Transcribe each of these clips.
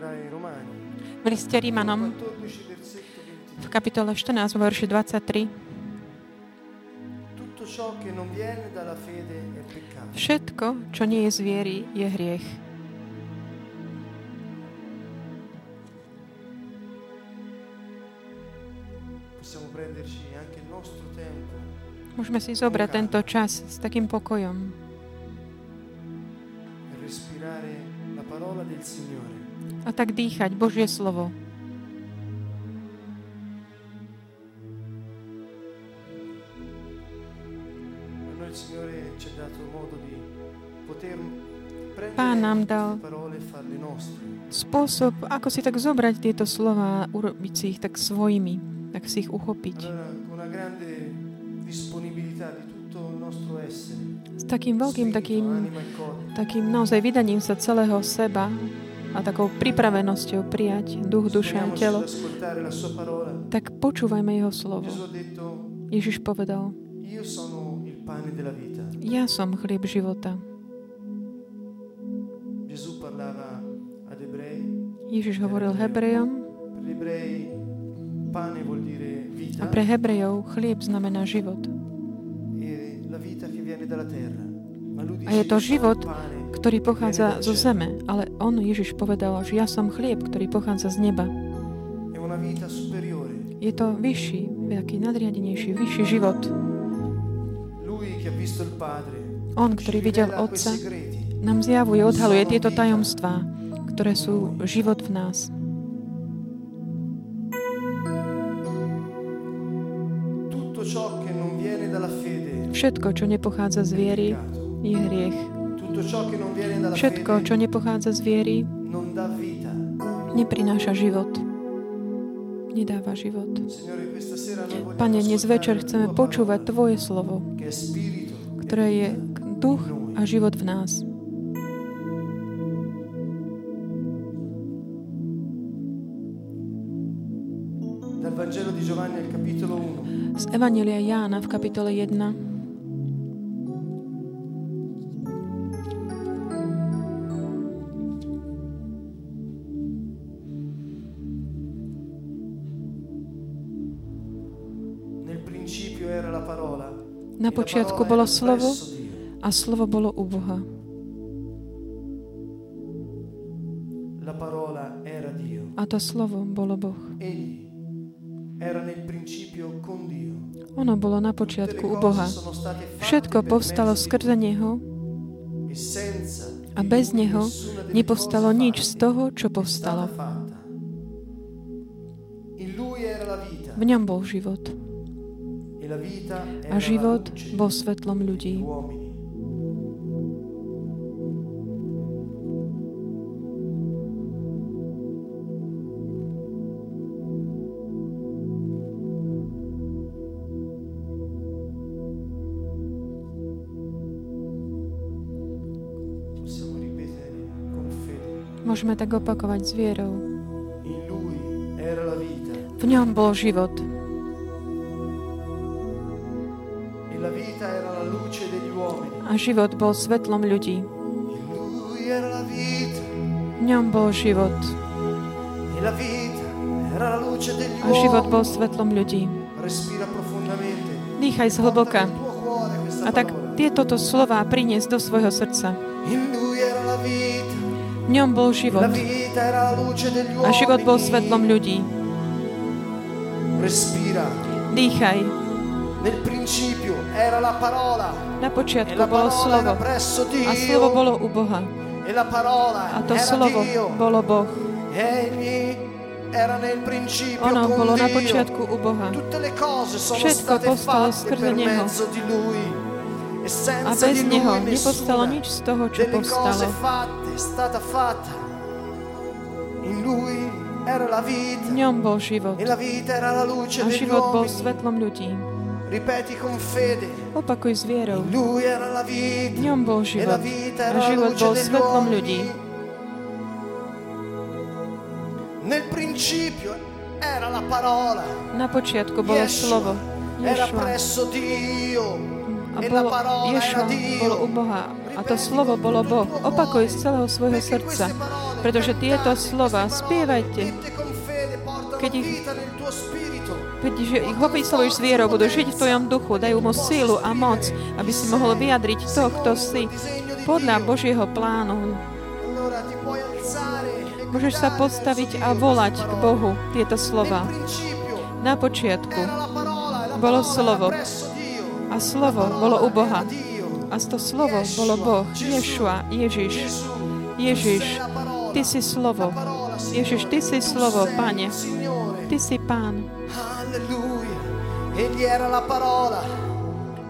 Romani, V liste Rímanom 14 versetto v 23. kapitole 14, vo verši 23. Tutto ciò che non viene dalla fede è peccato. Všetko, čo nie je z viery, je hriech. Môžeme si zobrať tento čas s takým pokojom a tak dýchať Božie slovo. Pán nám dal e spôsob, ako si tak zobrať tieto slova a urobiť si ich tak svojimi, tak si ich uchopiť. S takým veľkým, takým, e takým naozaj vydaním sa celého seba a takou pripravenosťou prijať duch, duša a telo, tak počúvajme jeho slovo. Ježiš povedal, ja som chlieb života. Ježiš hovoril Hebrejom a pre Hebrejov chlieb znamená život. e A je to "Io sono život, ktorý pochádza zo dal cielo". zeme, ale on, Ježiš, povedal, že ja som chlieb, ktorý pochádza z neba. Je to vyšší, taký nadriadenejší, vyšší život. On, ktorý videl Otca, nám zjavuje, odhaluje tieto tajomstvá, ktoré sú život v nás. Všetko, čo nepochádza z viery, je hriech. Všetko, čo nepochádza z viery, neprináša život. Nedáva život. Pane, dnes večer chceme počúvať Tvoje slovo, ktoré je duch a život v nás. Dal Vangelo di Giovanni al capitolo 1. Z Evangelia Jána v kapitole 1 Na počiatku bolo slovo a slovo bolo u Boha. A to slovo bolo Boh. Ono bolo na počiatku u Boha. Všetko povstalo skrze Neho. E a bez Neho nepovstalo nič z toho, čo povstalo. V ňom bol život. A život bol svetlom ľudí. Môžeme tak opakovať s vierou. V ňom bol život. A život bol svetlom ľudí. V ňom bol život. A život bol svetlom ľudí. Dýchaj zhlboka. A tak tieto slová priniesť do svojho srdca. V ňom bol život. A život bol svetlom ľudí. Dýchaj. Nel principio era la parola. Na E počiatku la bolo slovo. era presso Dio. A slovo bolo u Boha. E la parola A to era slovo Dio. bolo Boh. Egli era nel principio Ono con bolo na Dio. počiatku u Boha. Tutte le cose sono Všetko state povstalo fatte skrze Neho. di Lui. E A bez di Neho Lui nepostalo nič z toho, čo delle cose povstalo. fatte è stata fatta. In Lui era la vita V ňom bol život. e la vita era la luce A život bol svetlom ľudí. Ripeti con fede. Opakuj s vierou. Lui era la V vita ňom bol e život. A život bol svetlom ľudí. Nel principio era la parola. Na počiatku bolo slovo. era presso Dio. A E bolo, Ješua bolo u Boha. A to slovo bolo Boh. Opakuj z celého svojho srdca. Pretože tieto slova spievajte, keď ich, keď ich vyslovíš s vierou, budú žiť v tvojom duchu, dajú mu sílu a moc, aby si mohol vyjadriť to, kto si podľa Božieho plánu. Môžeš sa postaviť a volať k Bohu tieto slova. Na počiatku bolo slovo a slovo bolo u Boha. A to slovo bolo Boh, Ješua, Ježiš. Ježiš, Ty si slovo. Ježiš, Ty si slovo, Pane. Ty si Pán.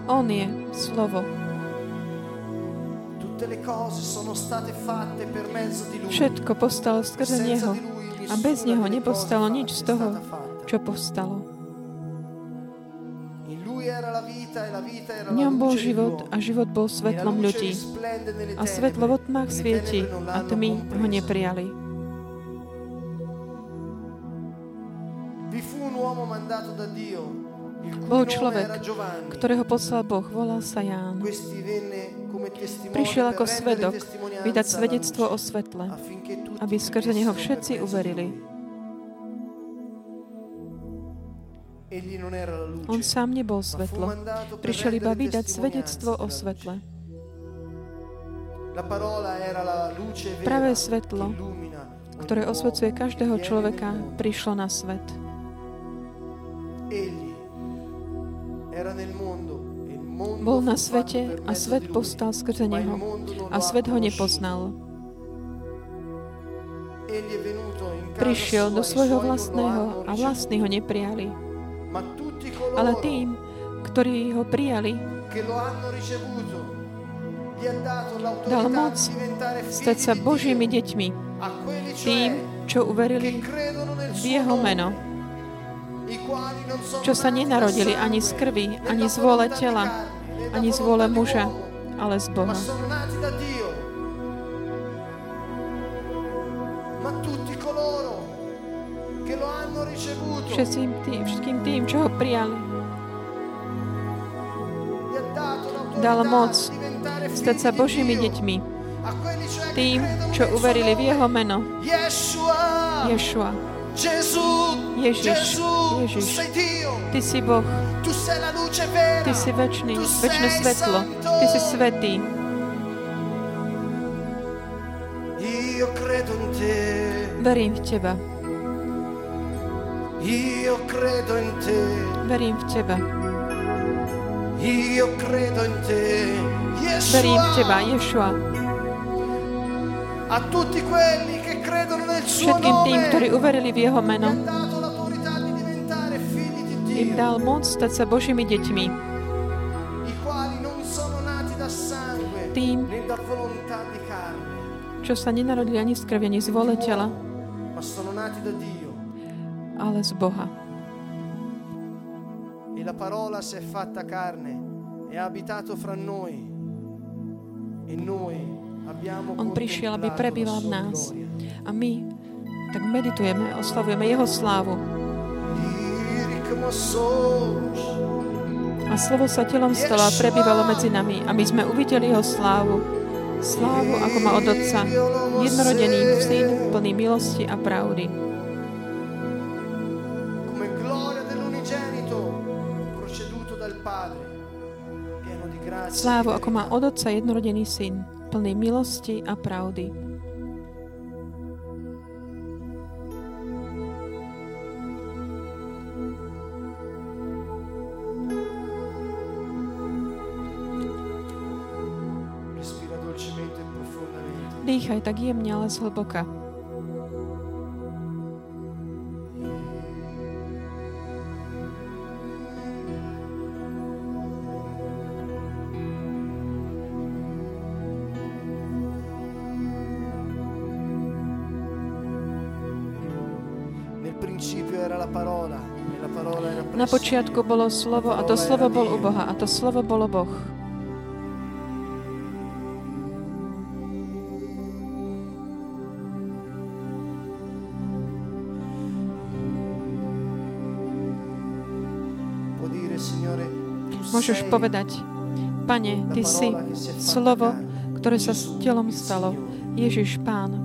On je slovo. Všetko postalo skrze Neho a bez Neho nepostalo nič z toho, čo postalo. V ňom bol život a život bol svetlom ľudí. A svetlo vo tmách svieti a tmy ho neprijali. Bol človek, ktorého poslal Boh, volal sa Ján. Prišiel ako svedok vydať svedectvo o svetle, aby skrze neho všetci uverili. On sám nebol svetlo. Prišiel iba vydať svedectvo o svetle. Pravé svetlo, ktoré osvecuje každého človeka, prišlo na svet. Bol na svete a svet postal skrze Neho a svet ho nepoznal. Prišiel do svojho vlastného a vlastní ho neprijali. Ale tým, ktorí ho prijali, dal moc stať sa Božími deťmi. Tým, čo uverili v Jeho meno. Čo sa nenarodili ani z krvi, ani z vôle tela, ani z vôle muža, ale z Boha. Všetkým tým, všetkým tým, čo ho prijali. Dal moc stať sa Božími deťmi. Tým, čo uverili v Jeho meno. Ješua. Ježiš. Ježiš. Ty si Boh. Ty si večný, večné svetlo. Ty si svetý. Verím v Teba. Verím v Teba. Verím v Teba, Ješua. A tutti quelli che credono nel suo Všetkým tým, ktorí uverili v Jeho meno, im dal moc stať sa Božími deťmi. Tým, čo sa nenarodili ani z krvi, ani z vole tela, ale z Boha. E la parola si è fatta carne e ha abitato fra noi. E noi abbiamo On prišiel, aby prebýval v nás. A my tak meditujeme, oslavujeme Jeho slávu. A slovo sa telom stalo a prebývalo medzi nami. A my sme uvideli Jeho slávu. Slávu, ako má od Otca. Jednorodený syn, plný milosti a pravdy. Slávu, ako má od Otca jednorodený syn, plný milosti a pravdy. Dýchaj tak jemne, ale zhlboka. Na počiatku bolo slovo a to slovo bol u Boha a to slovo bolo Boh. môžeš povedať, Pane, Ty si slovo, ktoré sa s telom stalo. Ježiš, Pán.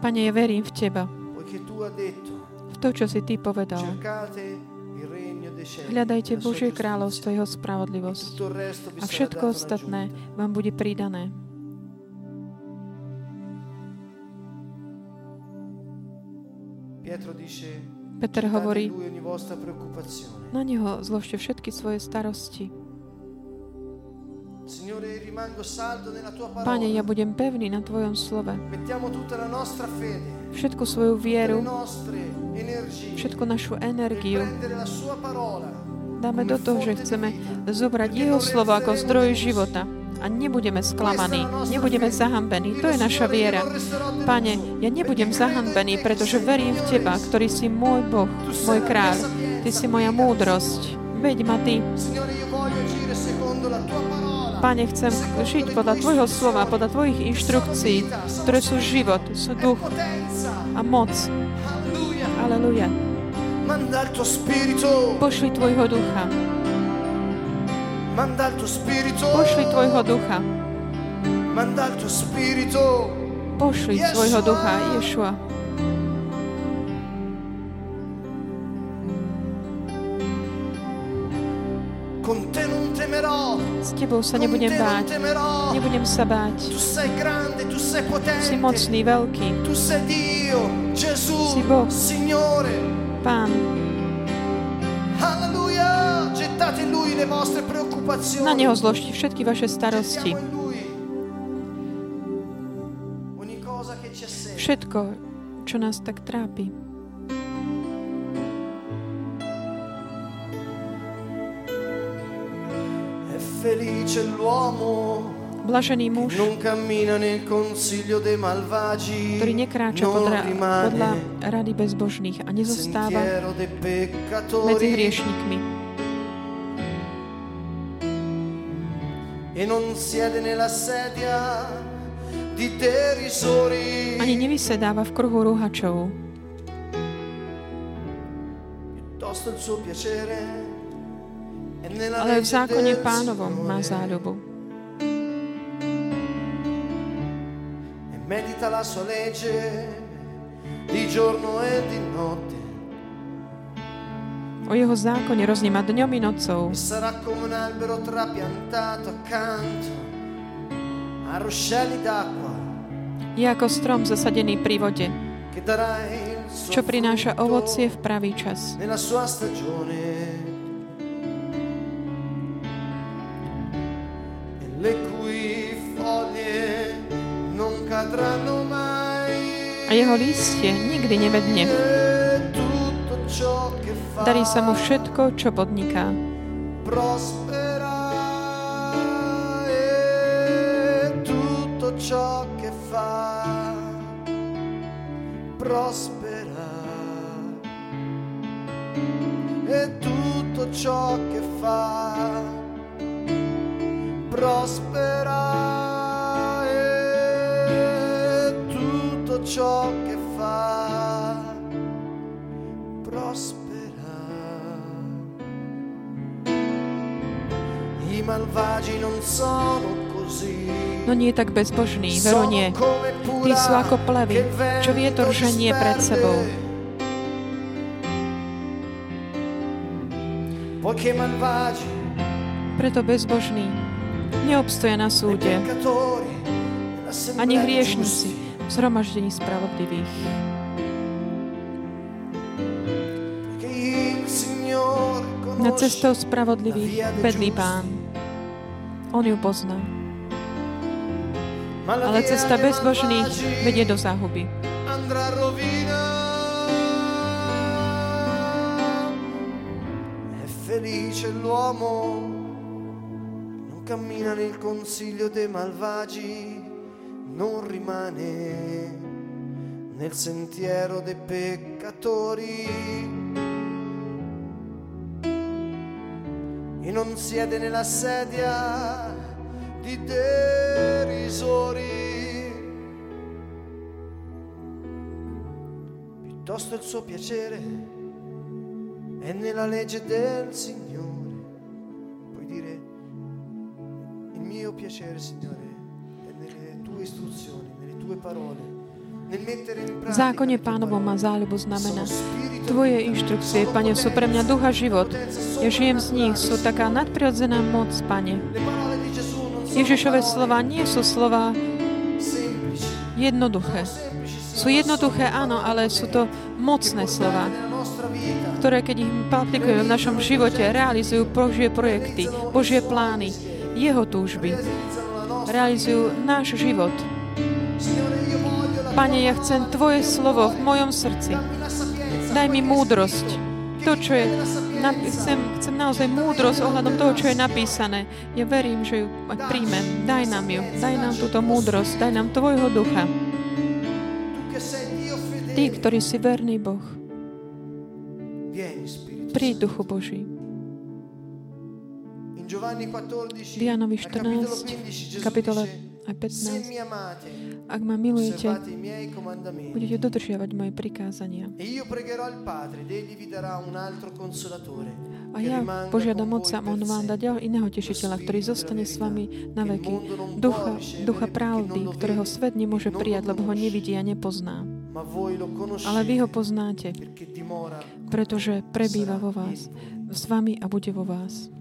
Pane, ja verím v Teba. V to, čo si Ty povedal. Hľadajte Božie kráľovstvo, Jeho spravodlivosť. A všetko ostatné vám bude pridané. Peter "Gettate hovorí, na Neho zložte všetky svoje starosti. Pane, ja budem pevný na Tvojom slove. Všetku svoju vieru, všetku našu energiu dáme do toho, že chceme zobrať Jeho slovo ako zdroj života. A nebudeme sklamaní, nebudeme zahambení. To je naša viera. Pane, ja nebudem zahambený, pretože verím v Teba, ktorý si môj Boh, môj kráľ. Ty si moja múdrosť. Veď ma Ty. Pane, chcem žiť podľa Tvojho slova, podľa Tvojich inštrukcií, ktoré sú život, sú duch. A moc. Aleluja. Pošli Tvojho ducha. Pošli Tvojho ducha. Pošli svojho ducha, Ješua. Tebou sa nebudem báť. Nebudem sa báť. Si mocný, veľký. Si Boh. Pán, na Neho zložte všetky vaše starosti. Všetko, čo nás tak trápi. Felice l'uomo. Blažený muž, ktorý nekráča podľa, podľa rady bezbožných a nezostáva medzi hriešnikmi. E ani nevysedáva v kruhu. Piuttosto il suo piacere Ale v zákone pánovom má záľubu. medita la sua legge di giorno e di notte O jeho zákone rozníma dňom i nocou. e sarà come un albero trapiantato accanto a ruscelli d'acqua Je ako strom zasadený pri vode, čo prináša ovocie v pravý čas. nella sua stagione A jeho lístie nikdy nevedne. Darí sa mu všetko, čo podniká. ciò che fa prospera e tutto ciò che fa prospera No nie tak bezbožný, veru nie. Tí sú ako plevy, čo vietor ženie pred sebou. Preto bezbožný neobstoja na e súde, peccatori ani hriešnici v zhromaždení spravodlivých. Na cestou spravodlivých bedlí pán. On ju pozná. ma la Ale cesta bezbožných vedie do záhuby. felice l'uomo, non cammina nel consiglio dei malvagi, non rimane nel sentiero dei peccatori. E non siede nella sedia di derisori. piuttosto il suo piacere è nella legge del Signore. Puoi dire, il mio piacere, Signore, è nelle tue istruzioni, nelle tue parole. V zákone pánovom má záľubu znamená. Tvoje inštrukcie, Pane, sú pre mňa ducha život. Ja žijem z nich, sú taká nadprirodzená moc, Pane. Ježišové slova nie sú slova jednoduché. Sú jednoduché, áno, ale sú to mocné slova, ktoré keď ich aplikujeme v našom živote, realizujú Božie projekty, Božie plány, Jeho túžby. Realizujú náš život. Pane, ja chcem Tvoje slovo v mojom srdci. Daj mi múdrosť. To, čo je, chcem, chcem naozaj múdrosť ohľadom toho, čo je napísané. Ja verím, že ju príjmem. Daj nám ju. Daj nám túto múdrosť. Daj nám Tvojho ducha. Ty, ktorý si verný Boh. Príď, Duchu Boží. V Jánovi 14, kapitole 15. Ak ma milujete, budete dodržiavať moje prikázania. A ja požiadam Otca, On vám dá iného tešiteľa, ktorý zostane s vami na veky. Ducha, ducha pravdy, ktorého svet nemôže prijať, lebo ho nevidí a nepozná. Ale vy ho poznáte, pretože prebýva vo vás, s vami a bude vo vás.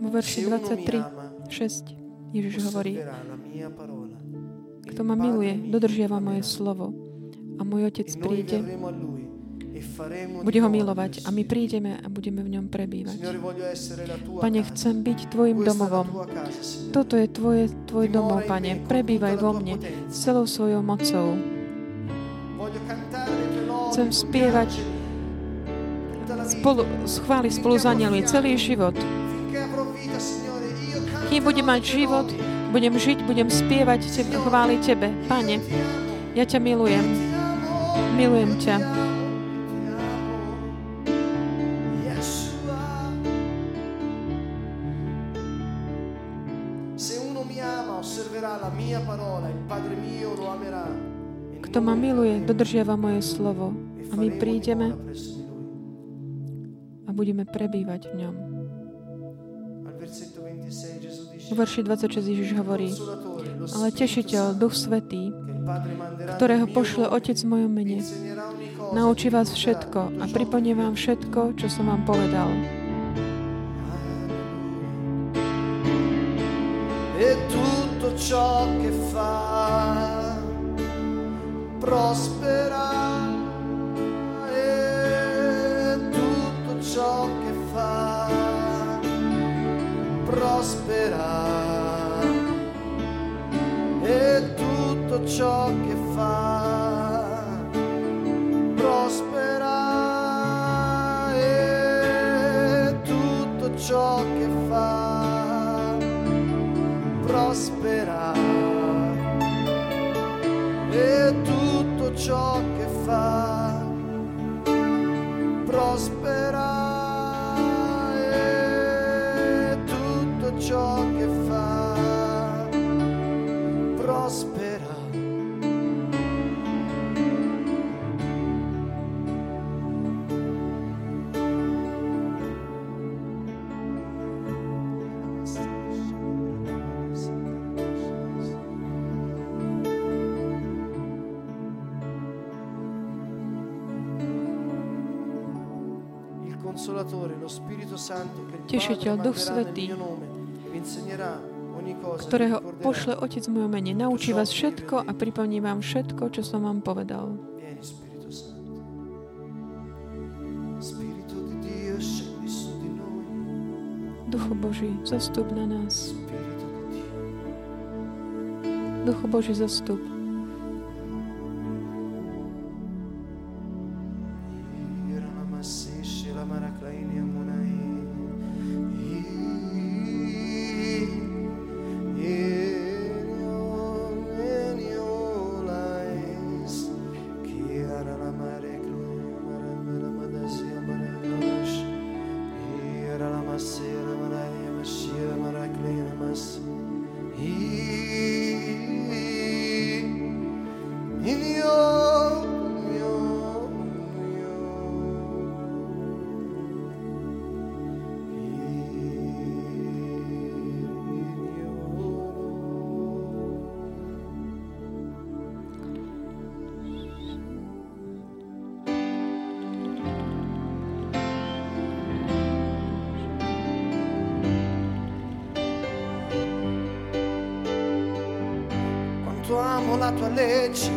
Vo verši 23, 6 Ježiš hovorí, kto ma miluje, dodržiava moje slovo a môj Otec príde bude ho milovať a my prídeme a budeme v ňom prebývať. Pane, chcem byť Tvojim domovom. Toto je tvoje, Tvoj domov, Pane. Prebývaj vo mne celou svojou mocou. Chcem spievať spolu, schváli spolu s anielmi celý život. Kým budem mať život, budem žiť, budem spievať, chváliť Tebe. Pane, ja ťa milujem. Milujem ťa. Kto ma miluje, dodržiava moje slovo a my prídeme budeme prebývať v ňom. V verši 26 Ježiš hovorí, ale tešiteľ, Duch Svetý, ktorého pošle Otec v mojom mene, naučí vás všetko a pripomne vám všetko, čo som vám povedal. E tutto ciò che fa prospera ciò che fa prospera. E tutto ciò che fa prospera. E tutto ciò che fa prospera. E tutto ciò che Tešiteľ, Duch Svetý, ktorého pošle Otec v mojom mene, naučí vás všetko a pripomní vám všetko, čo som vám povedal. Duchu Boží, zastup na nás. Duchu Boží, zastup. La tua legge,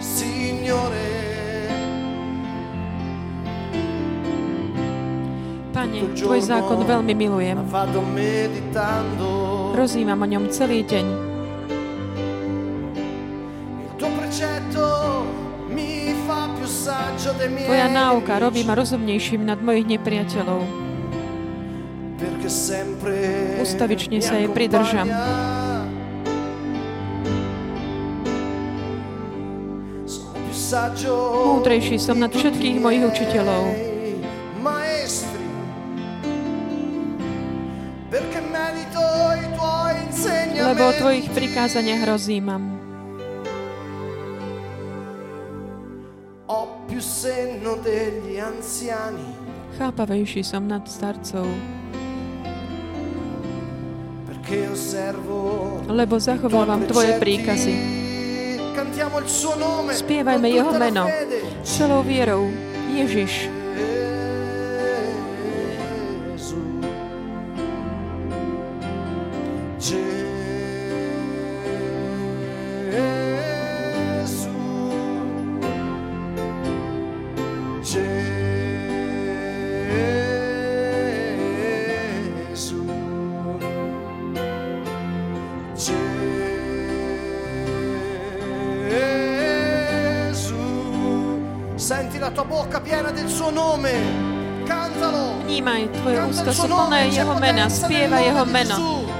Signore. Pane, Tvoj zákon veľmi milujem. Rozímam o ňom celý deň. Tvoja náuka robí ma rozumnejším nad mojich nepriateľov. Ustavične sa jej pridržam. Múdrejší som nad všetkých mojich učiteľov. Lebo o Tvojich prikázaniach rozímam. Chápavejší som nad starcov, lebo zachovávam Tvoje príkazy. Spievajme Jeho meno. celou vierou. Ježiš, Ústa sú plné Jeho mena, spievaj Jeho meno.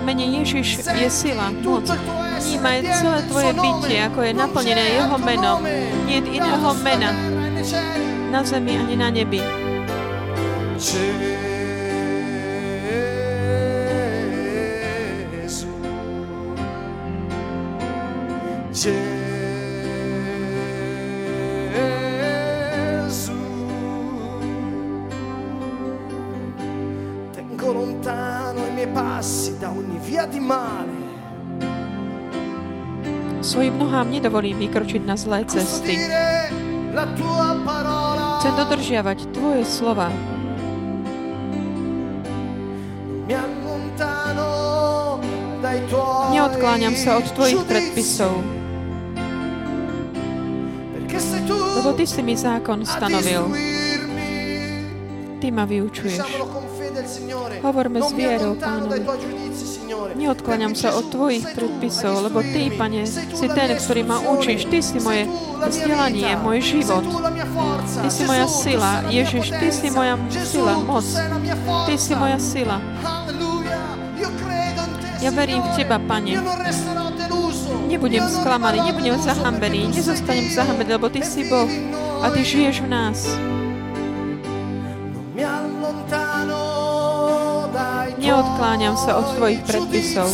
Mene Ježiš je sila, moc. Vnímaj celé Tvoje bytie, ako je naplnené Jeho menom. Nie je iného mena na zemi ani na nebi. Di male. Svojim nohám nedovolím vykročiť na zlé cesty. Chcem dodržiavať Tvoje slova. Neodkláňam sa od Tvojich predpisov, lebo Ty si mi zákon stanovil. Ty ma vyučuješ. Hovorme s vierou, Pánovi. Neodkláňam sa od Tvojich predpisov, lebo Ty. Pane, si ten, ktorý ma učíš. Ty si moje vzdelanie, môj život. Ty si moja sila. Ježiš, Ty si moja sila, moc. Ty si moja sila. Ja verím v. Teba, Pane. Nebudem sklamaný, nebudem zahambený, nezostanem zahambený, lebo Ty si Boh a Ty žiješ v nás. Neodkláňam sa od Tvojich predpisov.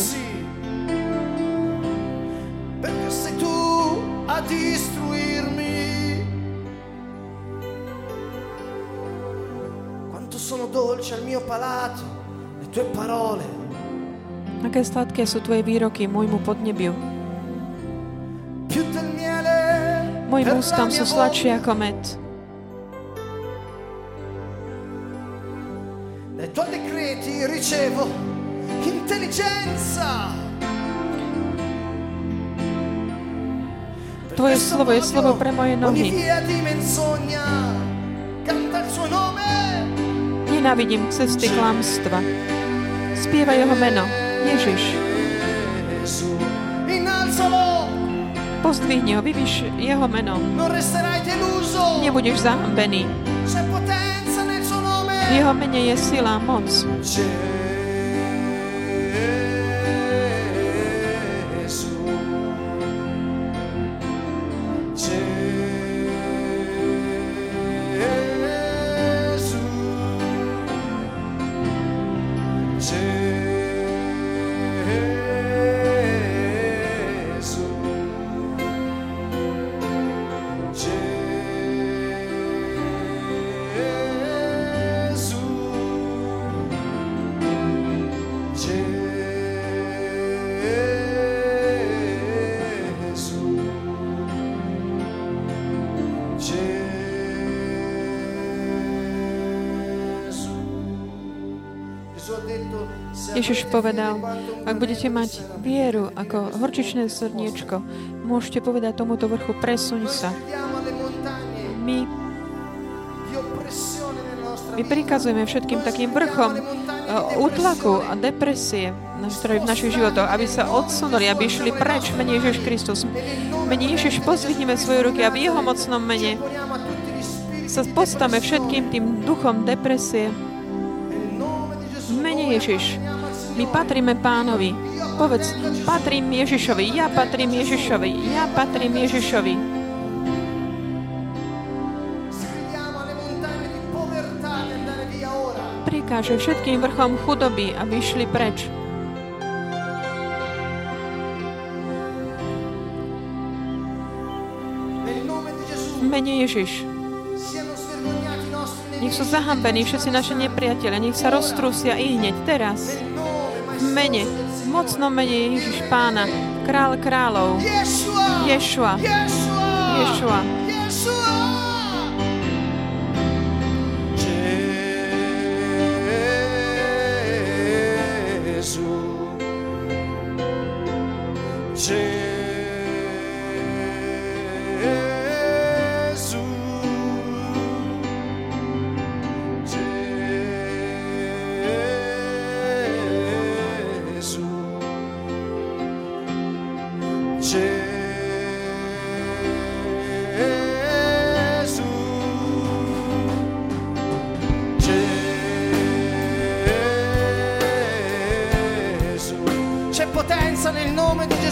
Aké sladké sú Tvoje výroky môjmu podnebiu. Mojim ústam sú sladšie ako med. Ricevo intelligenza. Tvoje slovo je slovo pre moje nohy. Nenávidím cesty klamstva. Spievaj jeho meno. Ježiš. Pozdvihni ho, vyvíš jeho meno. Nebudeš zahambený. V jeho mene je sila, moc. Ježiš povedal, ak budete mať vieru ako horčičné srniečko, môžete povedať tomuto vrchu, presuň sa. My, my prikazujeme všetkým takým vrchom útlaku a depresie v našich životoch, aby sa odsunuli, aby išli preč mene Ježiš Kristus. Mene Ježiš pozvihneme svoje ruky a v jeho mocnom mene sa postavme všetkým tým duchom depresie. V mene Ježiš. My patríme pánovi. Povedz, patrím Ježišovi, ja patrím Ježišovi, ja patrím Ježišovi. Prikáže všetkým vrchom chudoby, aby išli preč. Mene Ježiš. Nech sú zahambení všetci naše nepriatelia, nech sa roztrusia i hneď teraz mene, mocnom mene Ježiš Pána, král kráľov, Ješua, Ješua.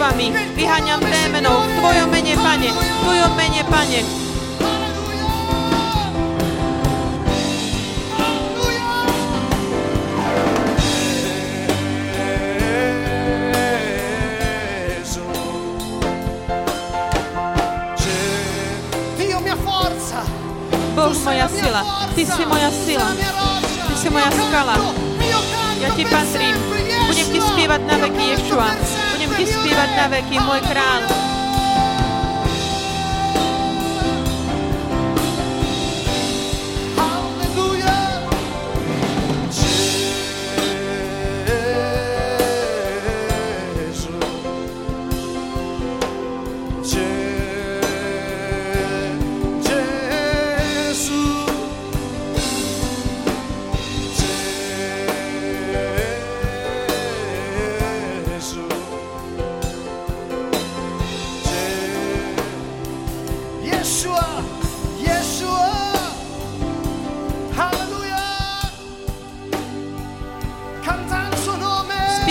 slovami. Vyháňam démonov v Tvojom mene, Pane. V Tvojom mene, Pane. Boh moja sila. Ty si moja sila. Ty si moja skala. Ja ti patrím. Budem ti spievať na veky Ješua. spivate na veky môj král.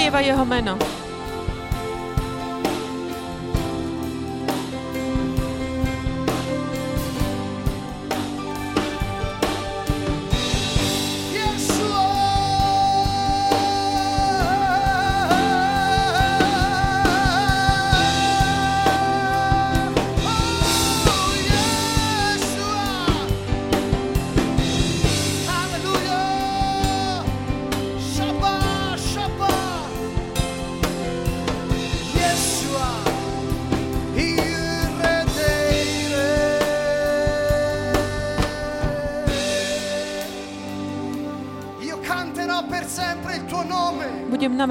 vyspieva jeho meno.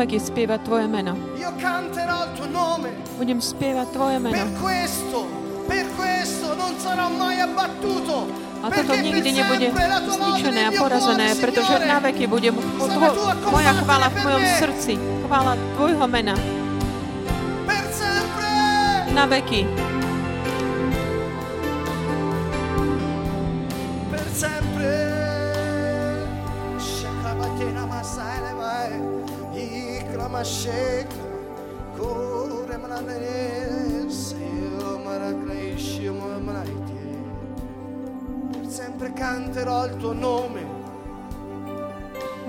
Budem naveky spievať Tvoje meno. Budem spievať Tvoje meno. A toto nikdy nebude zničené a porazené, pretože na veky bude tvo, moja chvála v mojom srdci. Chvála Tvojho mena. Na veky. Na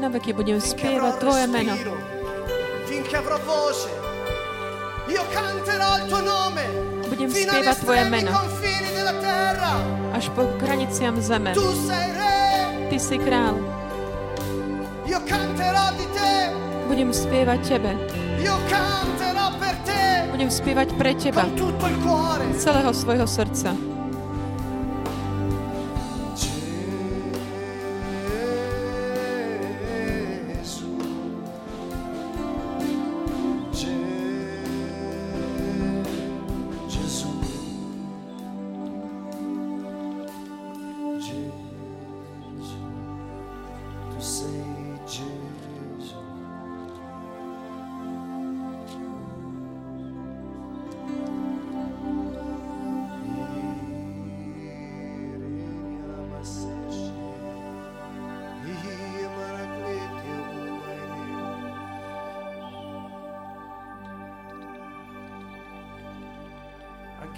veky budem spievať Tvoje meno. Finché avrò voce. Io canterò il tuo nome. Budem spievať Tvoje meno. confini della terra. Až po hraniciam zeme. Tu sei re. Ty si král. Io canterò di te. Budem spievať Tebe. Budem spievať pre Teba. Celého svojho srdca.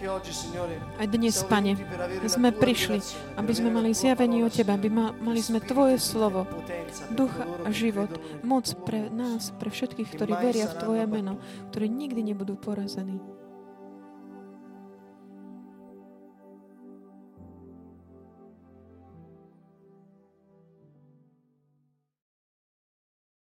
Aj dnes, Pane, sme prišli, aby sme mali zjavenie o Teba, aby ma, mali sme Tvoje slovo, ducha a život, moc pre nás, pre všetkých, ktorí veria v Tvoje meno, ktorí nikdy nebudú porazení.